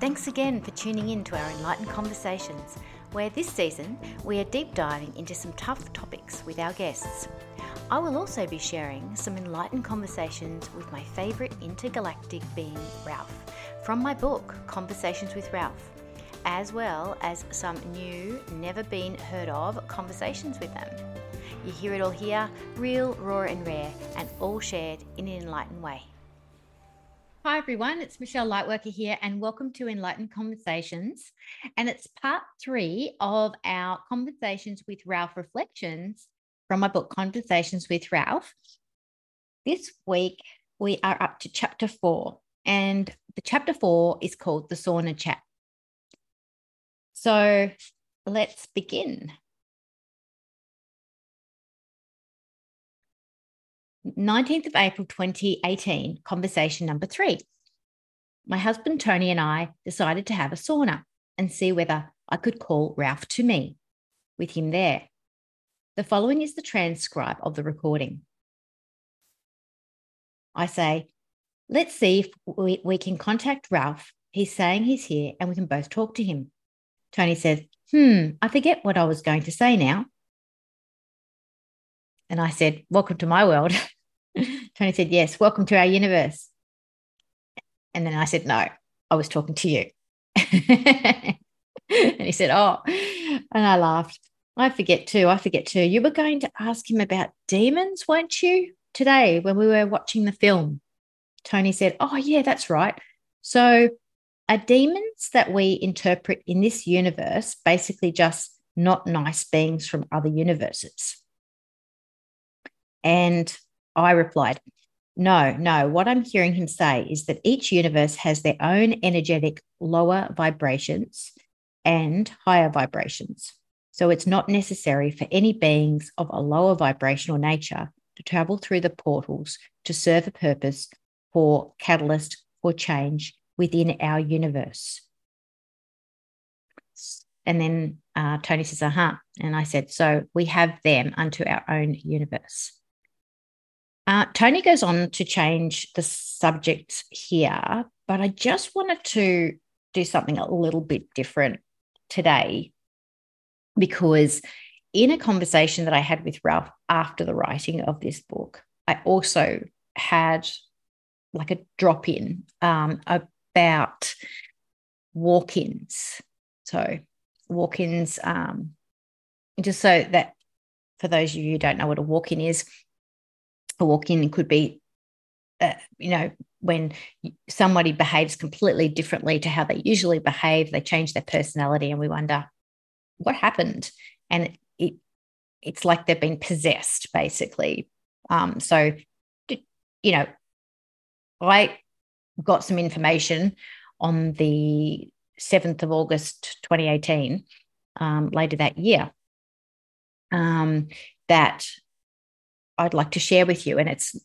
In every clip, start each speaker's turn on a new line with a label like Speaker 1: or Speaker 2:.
Speaker 1: Thanks again for tuning in to our Enlightened Conversations, where this season we are deep diving into some tough topics with our guests. I will also be sharing some enlightened conversations with my favourite intergalactic being, Ralph, from my book, Conversations with Ralph, as well as some new, never been heard of conversations with them. You hear it all here, real, raw, and rare, and all shared in an enlightened way. Hi, everyone. It's Michelle Lightworker here, and welcome to Enlightened Conversations. And it's part three of our Conversations with Ralph reflections from my book, Conversations with Ralph. This week, we are up to chapter four, and the chapter four is called The Sauna Chat. So let's begin. 19th of April 2018, conversation number three. My husband Tony and I decided to have a sauna and see whether I could call Ralph to me with him there. The following is the transcribe of the recording. I say, let's see if we, we can contact Ralph. He's saying he's here and we can both talk to him. Tony says, hmm, I forget what I was going to say now. And I said, Welcome to my world. Tony said, Yes, welcome to our universe. And then I said, No, I was talking to you. and he said, Oh, and I laughed. I forget too. I forget too. You were going to ask him about demons, weren't you, today when we were watching the film? Tony said, Oh, yeah, that's right. So, are demons that we interpret in this universe basically just not nice beings from other universes? And I replied, No, no. What I'm hearing him say is that each universe has their own energetic lower vibrations and higher vibrations. So it's not necessary for any beings of a lower vibrational nature to travel through the portals to serve a purpose for catalyst for change within our universe. And then uh, Tony says, uh huh. And I said, so we have them unto our own universe. Uh, Tony goes on to change the subject here, but I just wanted to do something a little bit different today because in a conversation that I had with Ralph after the writing of this book, I also had like a drop in um, about walk ins. So, walk ins, um, just so that for those of you who don't know what a walk in is, walk in could be, uh, you know, when somebody behaves completely differently to how they usually behave, they change their personality, and we wonder what happened. And it, it's like they've been possessed, basically. Um, so, you know, I got some information on the 7th of August 2018, um, later that year, um, that I'd like to share with you. And it's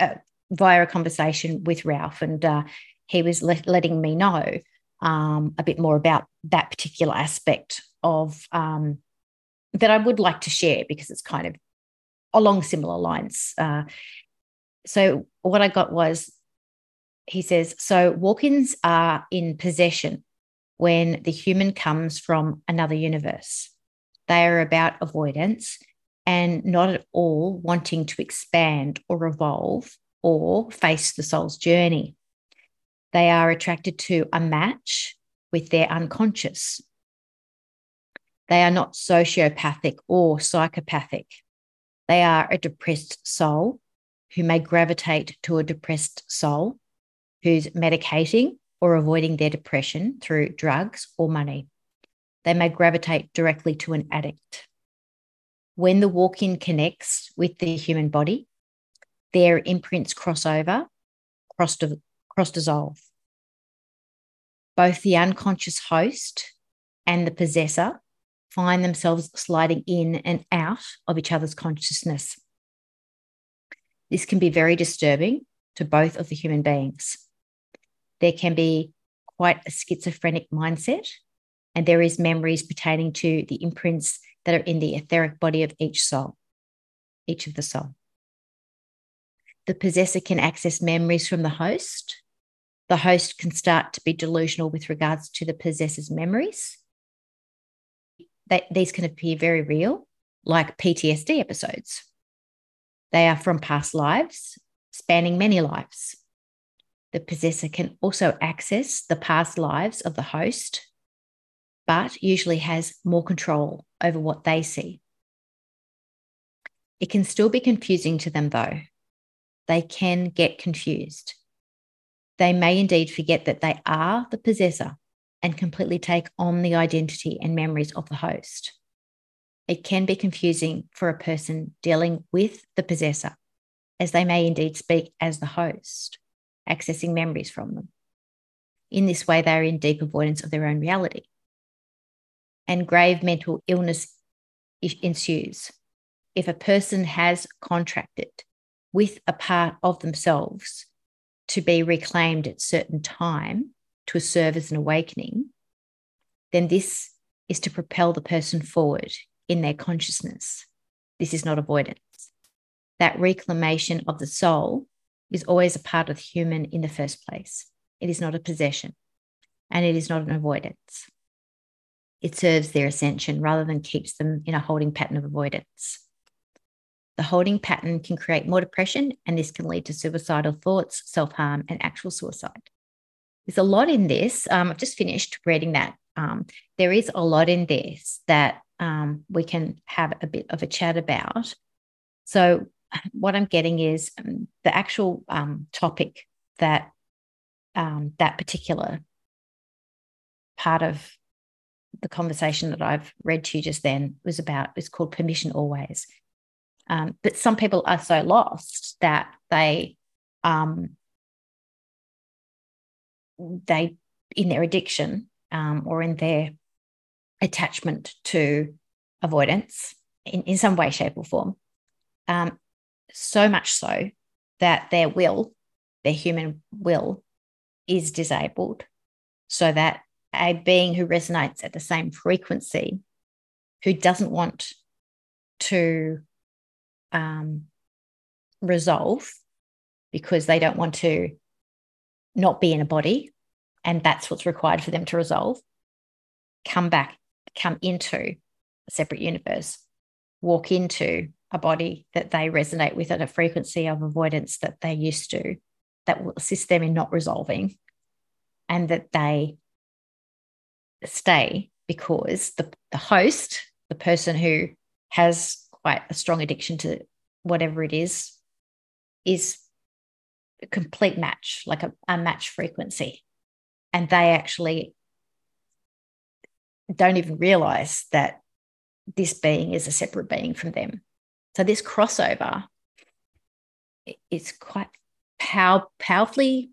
Speaker 1: uh, via a conversation with Ralph. And uh, he was letting me know um, a bit more about that particular aspect of um, that I would like to share because it's kind of along similar lines. Uh, so, what I got was he says, so walk ins are in possession when the human comes from another universe. They are about avoidance and not at all wanting to expand or evolve or face the soul's journey. They are attracted to a match with their unconscious. They are not sociopathic or psychopathic. They are a depressed soul who may gravitate to a depressed soul who's medicating or avoiding their depression through drugs or money. They may gravitate directly to an addict when the walk in connects with the human body, their imprints cross over, cross, cross dissolve. Both the unconscious host and the possessor find themselves sliding in and out of each other's consciousness. This can be very disturbing to both of the human beings. There can be quite a schizophrenic mindset, and there is memories pertaining to the imprints that are in the etheric body of each soul, each of the soul. The possessor can access memories from the host the host can start to be delusional with regards to the possessor's memories. They, these can appear very real, like PTSD episodes. They are from past lives, spanning many lives. The possessor can also access the past lives of the host, but usually has more control over what they see. It can still be confusing to them, though. They can get confused. They may indeed forget that they are the possessor and completely take on the identity and memories of the host. It can be confusing for a person dealing with the possessor, as they may indeed speak as the host, accessing memories from them. In this way, they are in deep avoidance of their own reality. And grave mental illness ensues if a person has contracted with a part of themselves to be reclaimed at certain time to serve as an awakening, then this is to propel the person forward in their consciousness. This is not avoidance. That reclamation of the soul is always a part of the human in the first place. It is not a possession and it is not an avoidance. It serves their ascension rather than keeps them in a holding pattern of avoidance. The holding pattern can create more depression, and this can lead to suicidal thoughts, self harm, and actual suicide. There's a lot in this. Um, I've just finished reading that. Um, there is a lot in this that um, we can have a bit of a chat about. So, what I'm getting is um, the actual um, topic that um, that particular part of the conversation that I've read to you just then was about is called permission always. Um, but some people are so lost that they um, they in their addiction um, or in their attachment to avoidance in, in some way, shape, or form. Um, so much so that their will, their human will, is disabled, so that a being who resonates at the same frequency, who doesn't want to um, resolve because they don't want to not be in a body, and that's what's required for them to resolve, come back, come into a separate universe, walk into a body that they resonate with at a frequency of avoidance that they used to, that will assist them in not resolving, and that they stay because the, the host, the person who has quite a strong addiction to whatever it is, is a complete match, like a, a match frequency. And they actually don't even realize that this being is a separate being from them. So this crossover is quite pow- powerfully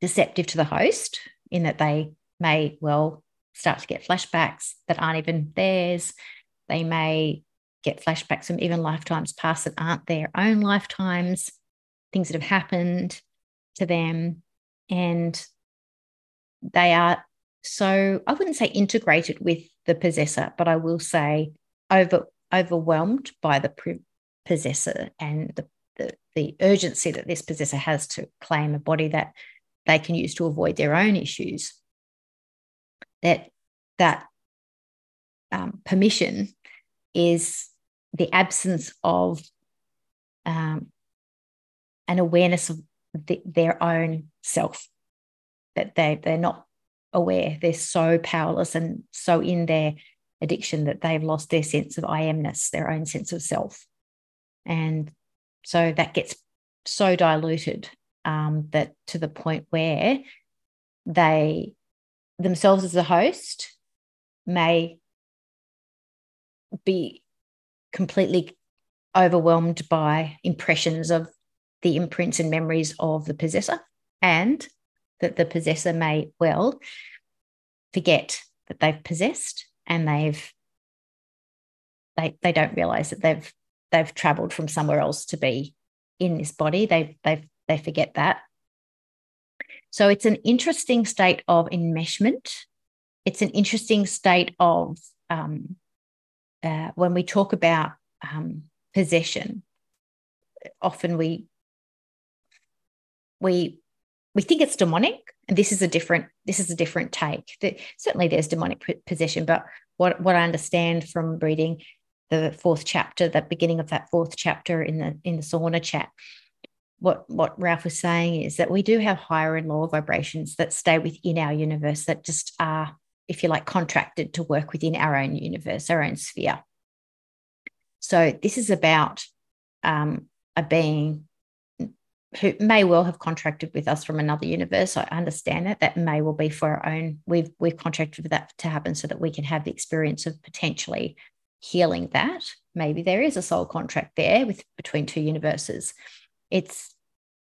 Speaker 1: deceptive to the host in that they may well start to get flashbacks that aren't even theirs. They may get flashbacks from even lifetimes past that aren't their own lifetimes, things that have happened to them. And they are so, I wouldn't say integrated with the possessor, but I will say over overwhelmed by the possessor and the, the, the urgency that this possessor has to claim a body that they can use to avoid their own issues. That that um, permission is the absence of um, an awareness of the, their own self that they they're not aware they're so powerless and so in their addiction that they've lost their sense of I amness, their own sense of self. And so that gets so diluted um, that to the point where they themselves as a host may be completely overwhelmed by impressions of the imprints and memories of the possessor, and that the possessor may well forget that they've possessed and they've they they don't realize that they've they've traveled from somewhere else to be in this body. They they they forget that so it's an interesting state of enmeshment it's an interesting state of um, uh, when we talk about um, possession, often we we we think it's demonic, and this is a different this is a different take. certainly, there's demonic possession, but what what I understand from reading the fourth chapter, the beginning of that fourth chapter in the in the sauna chat, what what Ralph was saying is that we do have higher and lower vibrations that stay within our universe that just are, if you like, contracted to work within our own universe, our own sphere. So this is about um, a being who may well have contracted with us from another universe. I understand that. That may well be for our own. We've we've contracted for that to happen so that we can have the experience of potentially healing that. Maybe there is a soul contract there with between two universes. It's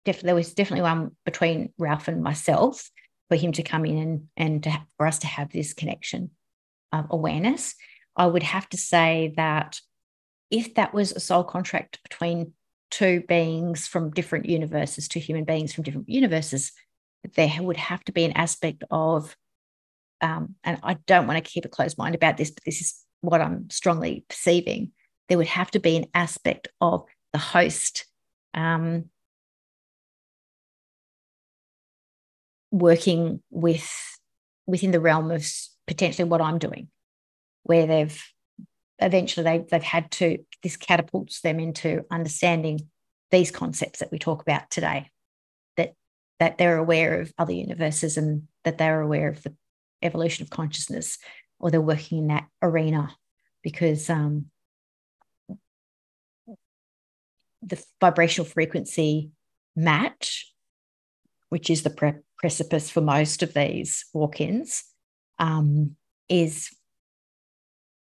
Speaker 1: definitely there was definitely one between Ralph and myself for him to come in and and to, for us to have this connection of awareness. I would have to say that if that was a soul contract between two beings from different universes, two human beings from different universes, there would have to be an aspect of, um, and I don't want to keep a closed mind about this, but this is what I'm strongly perceiving. There would have to be an aspect of the host um, working with within the realm of potentially what I'm doing, where they've eventually they, they've had to this catapults them into understanding these concepts that we talk about today that that they're aware of other universes and that they're aware of the evolution of consciousness or they're working in that arena because um, the vibrational frequency match which is the pre- precipice for most of these walk-ins um, is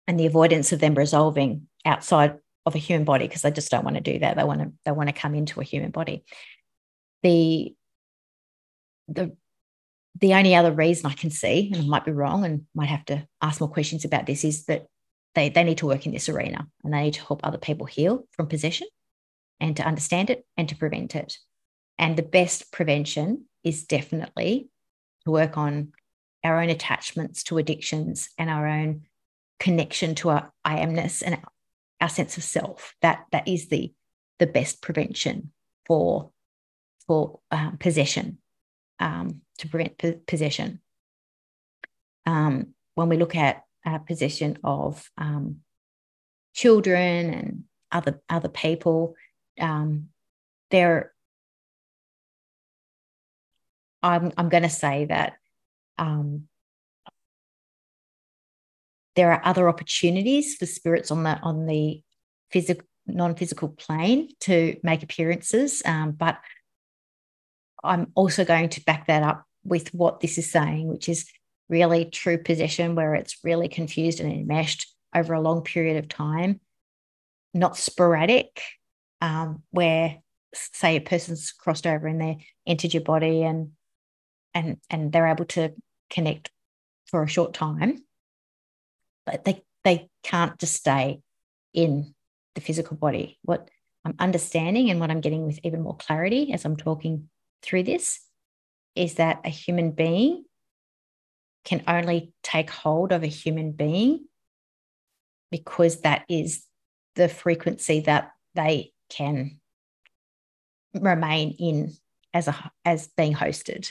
Speaker 1: and the avoidance of them resolving outside of a human body because they just don't want to do that. They want to they want to come into a human body. The the the only other reason I can see, and I might be wrong and might have to ask more questions about this, is that they, they need to work in this arena and they need to help other people heal from possession and to understand it and to prevent it. And the best prevention is definitely to work on our own attachments to addictions and our own connection to our I amness and our sense of self. That that is the the best prevention for for um, possession um, to prevent p- possession. Um, when we look at possession of um, children and other other people, um, there. I'm I'm going to say that um, there are other opportunities for spirits on the on the physical non-physical plane to make appearances um, but i'm also going to back that up with what this is saying which is really true possession where it's really confused and enmeshed over a long period of time not sporadic um, where say a person's crossed over and they entered your body and and and they're able to connect for a short time but they they can't just stay in the physical body. What I'm understanding and what I'm getting with even more clarity as I'm talking through this is that a human being can only take hold of a human being because that is the frequency that they can remain in as a as being hosted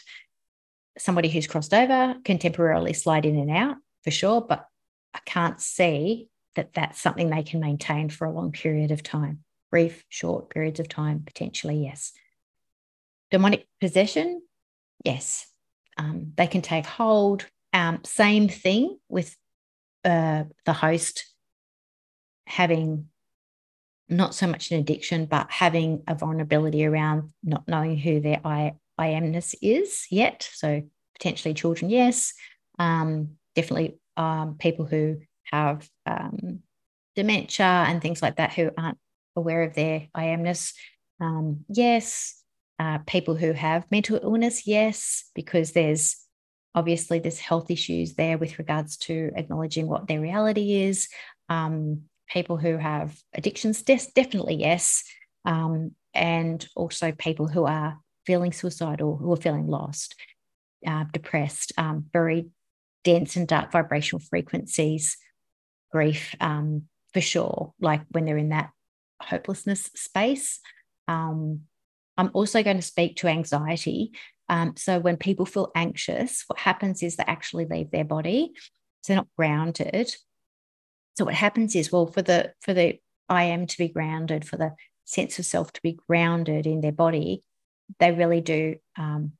Speaker 1: somebody who's crossed over can temporarily slide in and out for sure but I can't see that that's something they can maintain for a long period of time. Brief, short periods of time, potentially, yes. Demonic possession, yes. Um, they can take hold. Um, same thing with uh, the host having not so much an addiction, but having a vulnerability around not knowing who their I, I amness is yet. So potentially children, yes. Um, definitely um, people who have um, dementia and things like that who aren't aware of their I amness. Um, yes. Uh, people who have mental illness, yes, because there's obviously there's health issues there with regards to acknowledging what their reality is. Um, people who have addictions, definitely yes, um, and also people who are feeling suicidal, who are feeling lost, uh, depressed, um, very dense and dark vibrational frequencies, grief um, for sure, like when they're in that hopelessness space. Um, I'm also going to speak to anxiety Um, so when people feel anxious, what happens is they actually leave their body. So they're not grounded. So what happens is, well, for the for the I am to be grounded, for the sense of self to be grounded in their body, they really do um,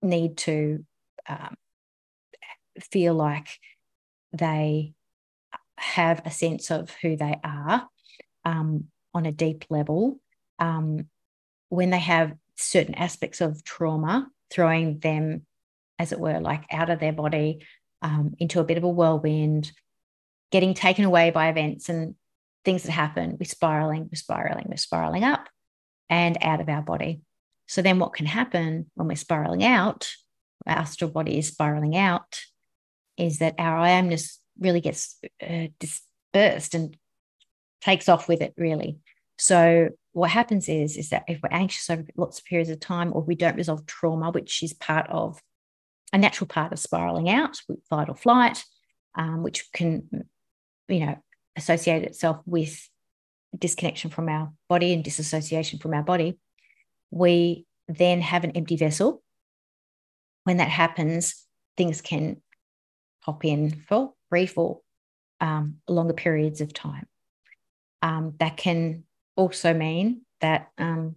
Speaker 1: need to um, feel like they have a sense of who they are um, on a deep level. Um, when they have certain aspects of trauma, throwing them, as it were, like out of their body um, into a bit of a whirlwind, getting taken away by events and things that happen, we're spiraling, we're spiraling, we're spiraling up and out of our body. So then what can happen when we're spiraling out, our astral body is spiraling out, is that our I amness really gets uh, dispersed and takes off with it, really. So what happens is, is that if we're anxious over lots of periods of time or we don't resolve trauma, which is part of a natural part of spiraling out fight or flight, um, which can, you know, associate itself with disconnection from our body and disassociation from our body, we then have an empty vessel. When that happens, things can pop in for brief or um, longer periods of time. Um, that can also mean that um,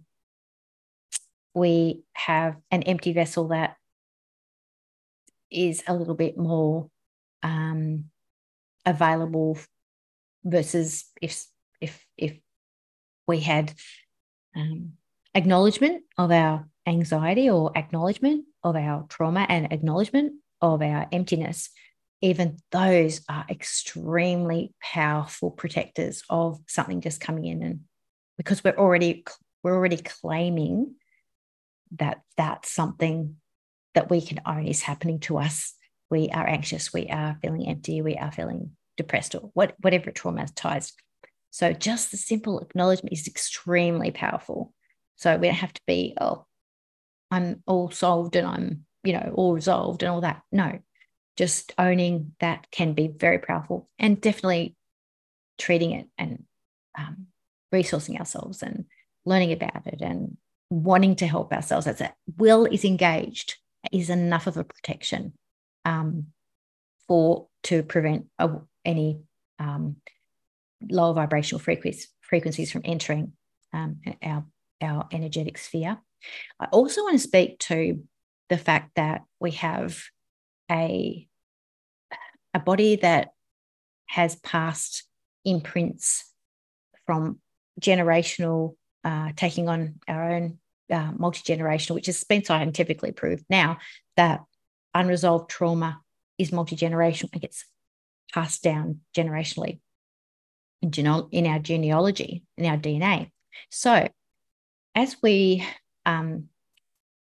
Speaker 1: we have an empty vessel that is a little bit more um, available versus if if if we had um, acknowledgement of our anxiety or acknowledgement of our trauma and acknowledgement of our emptiness even those are extremely powerful protectors of something just coming in and because we're already we're already claiming that that's something that we can own is happening to us we are anxious we are feeling empty we are feeling depressed or what, whatever traumatized so just the simple acknowledgement is extremely powerful. So we don't have to be oh i'm all solved and i'm you know all resolved and all that. No just owning that can be very powerful and definitely treating it and um, resourcing ourselves and learning about it and wanting to help ourselves. As a will is engaged is enough of a protection um, for to prevent a, any um, lower vibrational frequencies, frequencies from entering um, our, our energetic sphere. I also want to speak to the fact that we have a, a body that has passed imprints from generational, uh, taking on our own uh, multi generational, which has been scientifically proved now that unresolved trauma is multi generational and gets passed down generationally in, gene- in our genealogy, in our DNA. So, as we, um,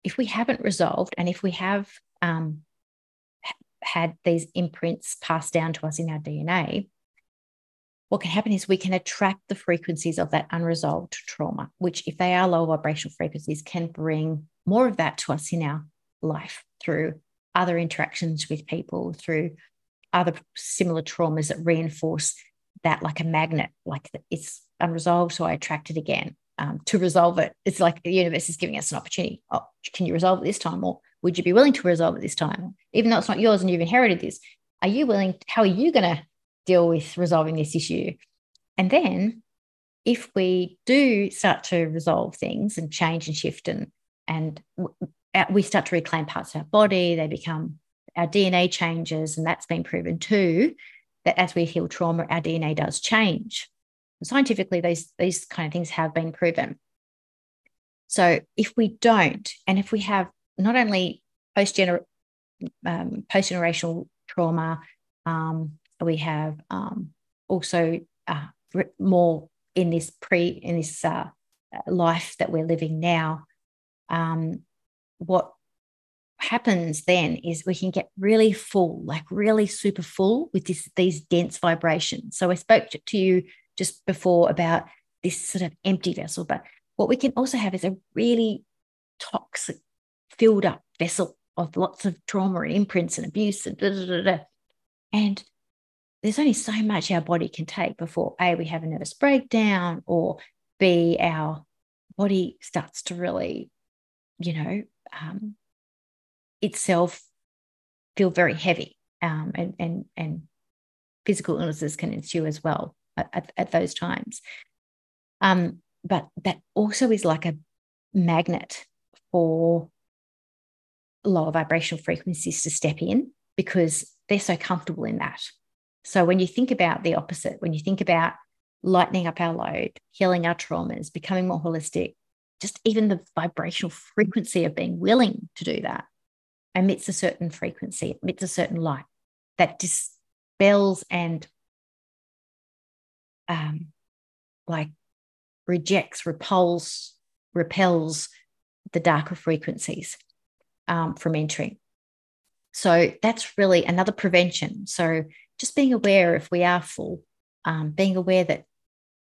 Speaker 1: if we haven't resolved and if we have um, had these imprints passed down to us in our DNA, what can happen is we can attract the frequencies of that unresolved trauma, which, if they are low vibrational frequencies, can bring more of that to us in our life through other interactions with people, through other similar traumas that reinforce that like a magnet, like it's unresolved, so I attract it again. Um, to resolve it, it's like the universe is giving us an opportunity. Oh, can you resolve it this time? Or would you be willing to resolve it this time? Even though it's not yours and you've inherited this, are you willing? How are you going to deal with resolving this issue? And then if we do start to resolve things and change and shift and and we start to reclaim parts of our body, they become our DNA changes, and that's been proven too that as we heal trauma, our DNA does change. Scientifically, these these kind of things have been proven. So if we don't, and if we have not only post um, generational trauma, um, we have um, also uh, more in this pre in this uh, life that we're living now. Um, what happens then is we can get really full, like really super full with this, these dense vibrations. So I spoke to you just before about this sort of empty vessel, but what we can also have is a really toxic, filled up vessel of lots of trauma and imprints and abuse and da, da, da, and there's only so much our body can take before a we have a nervous breakdown or b our body starts to really you know um, itself feel very heavy um, and, and, and physical illnesses can ensue as well at, at those times. Um, but that also is like a magnet for lower vibrational frequencies to step in because they're so comfortable in that. So when you think about the opposite, when you think about lightening up our load, healing our traumas, becoming more holistic, just even the vibrational frequency of being willing to do that emits a certain frequency, emits a certain light that dispels and um, like rejects, repels, repels the darker frequencies um, from entering. So that's really another prevention. So just being aware if we are full, um, being aware that,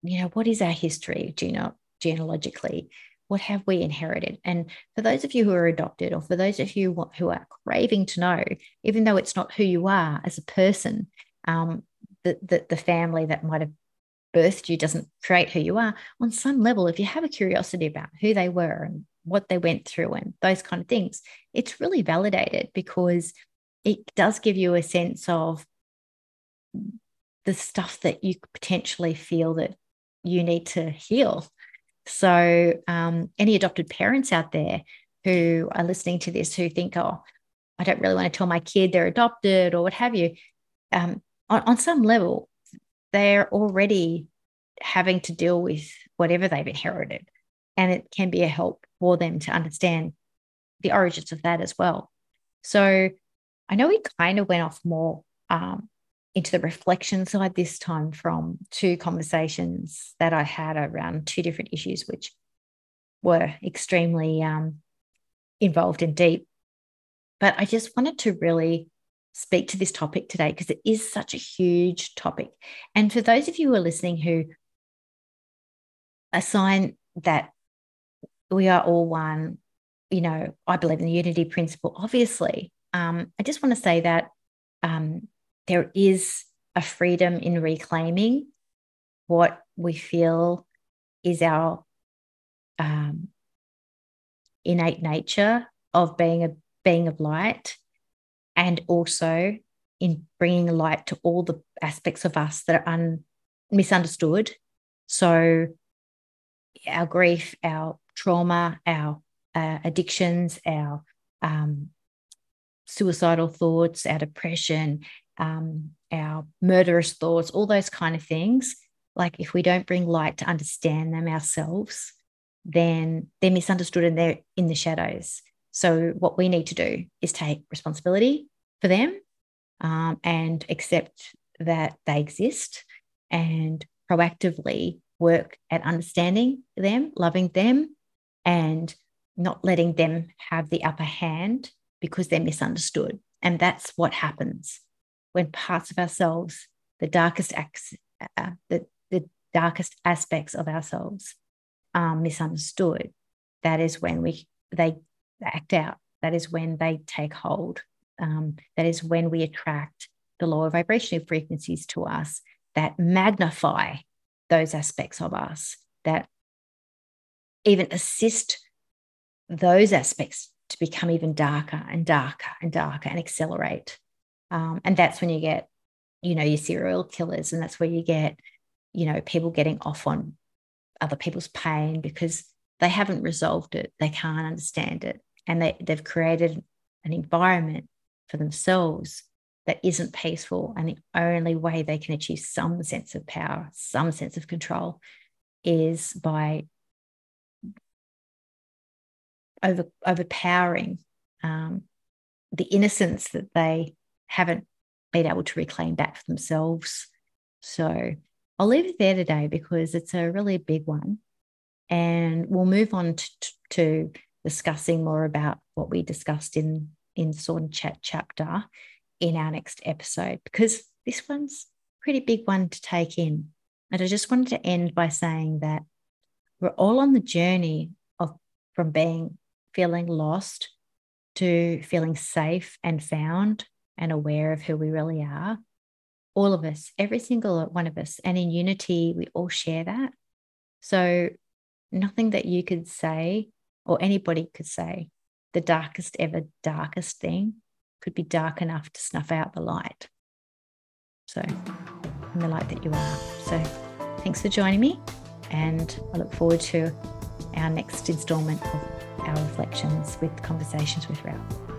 Speaker 1: you know, what is our history gene- genealogically? What have we inherited? And for those of you who are adopted, or for those of you who are craving to know, even though it's not who you are as a person, um, the, the, the family that might have birthed you doesn't create who you are. On some level, if you have a curiosity about who they were and what they went through and those kind of things, it's really validated because it does give you a sense of the stuff that you potentially feel that you need to heal. So, um, any adopted parents out there who are listening to this who think, oh, I don't really want to tell my kid they're adopted or what have you, um, on, on some level, they're already having to deal with whatever they've inherited. And it can be a help for them to understand the origins of that as well. So I know we kind of went off more um, into the reflection side this time from two conversations that I had around two different issues, which were extremely um, involved and deep. But I just wanted to really speak to this topic today because it is such a huge topic. And for those of you who are listening who assign that we are all one, you know, I believe in the unity principle, obviously. Um, I just want to say that um, there is a freedom in reclaiming what we feel is our um, innate nature of being a being of light and also in bringing light to all the aspects of us that are un- misunderstood. So, our grief, our trauma, our uh, addictions, our um, suicidal thoughts, our depression, um, our murderous thoughts, all those kind of things. Like, if we don't bring light to understand them ourselves, then they're misunderstood and they're in the shadows. So, what we need to do is take responsibility for them um, and accept that they exist and proactively work at understanding them, loving them, and not letting them have the upper hand because they're misunderstood. And that's what happens when parts of ourselves, the darkest acts, uh, the, the darkest aspects of ourselves, are misunderstood. That is when we they act out. That is when they take hold. Um, that is when we attract the lower vibrational frequencies to us that magnify those aspects of us, that even assist those aspects to become even darker and darker and darker and accelerate. Um, and that's when you get, you know, your serial killers, and that's where you get, you know, people getting off on other people's pain because they haven't resolved it, they can't understand it, and they, they've created an environment for themselves that isn't peaceful. And the only way they can achieve some sense of power, some sense of control, is by over, overpowering um, the innocence that they haven't been able to reclaim back for themselves. So I'll leave it there today because it's a really big one. And we'll move on to, to discussing more about what we discussed in, in Sauna Chat chapter in our next episode, because this one's a pretty big one to take in. And I just wanted to end by saying that we're all on the journey of from being feeling lost to feeling safe and found and aware of who we really are. All of us, every single one of us. And in unity, we all share that. So, nothing that you could say or anybody could say the darkest ever, darkest thing could be dark enough to snuff out the light. So, and the light that you are. So, thanks for joining me. And I look forward to our next installment of our reflections with conversations with Ralph.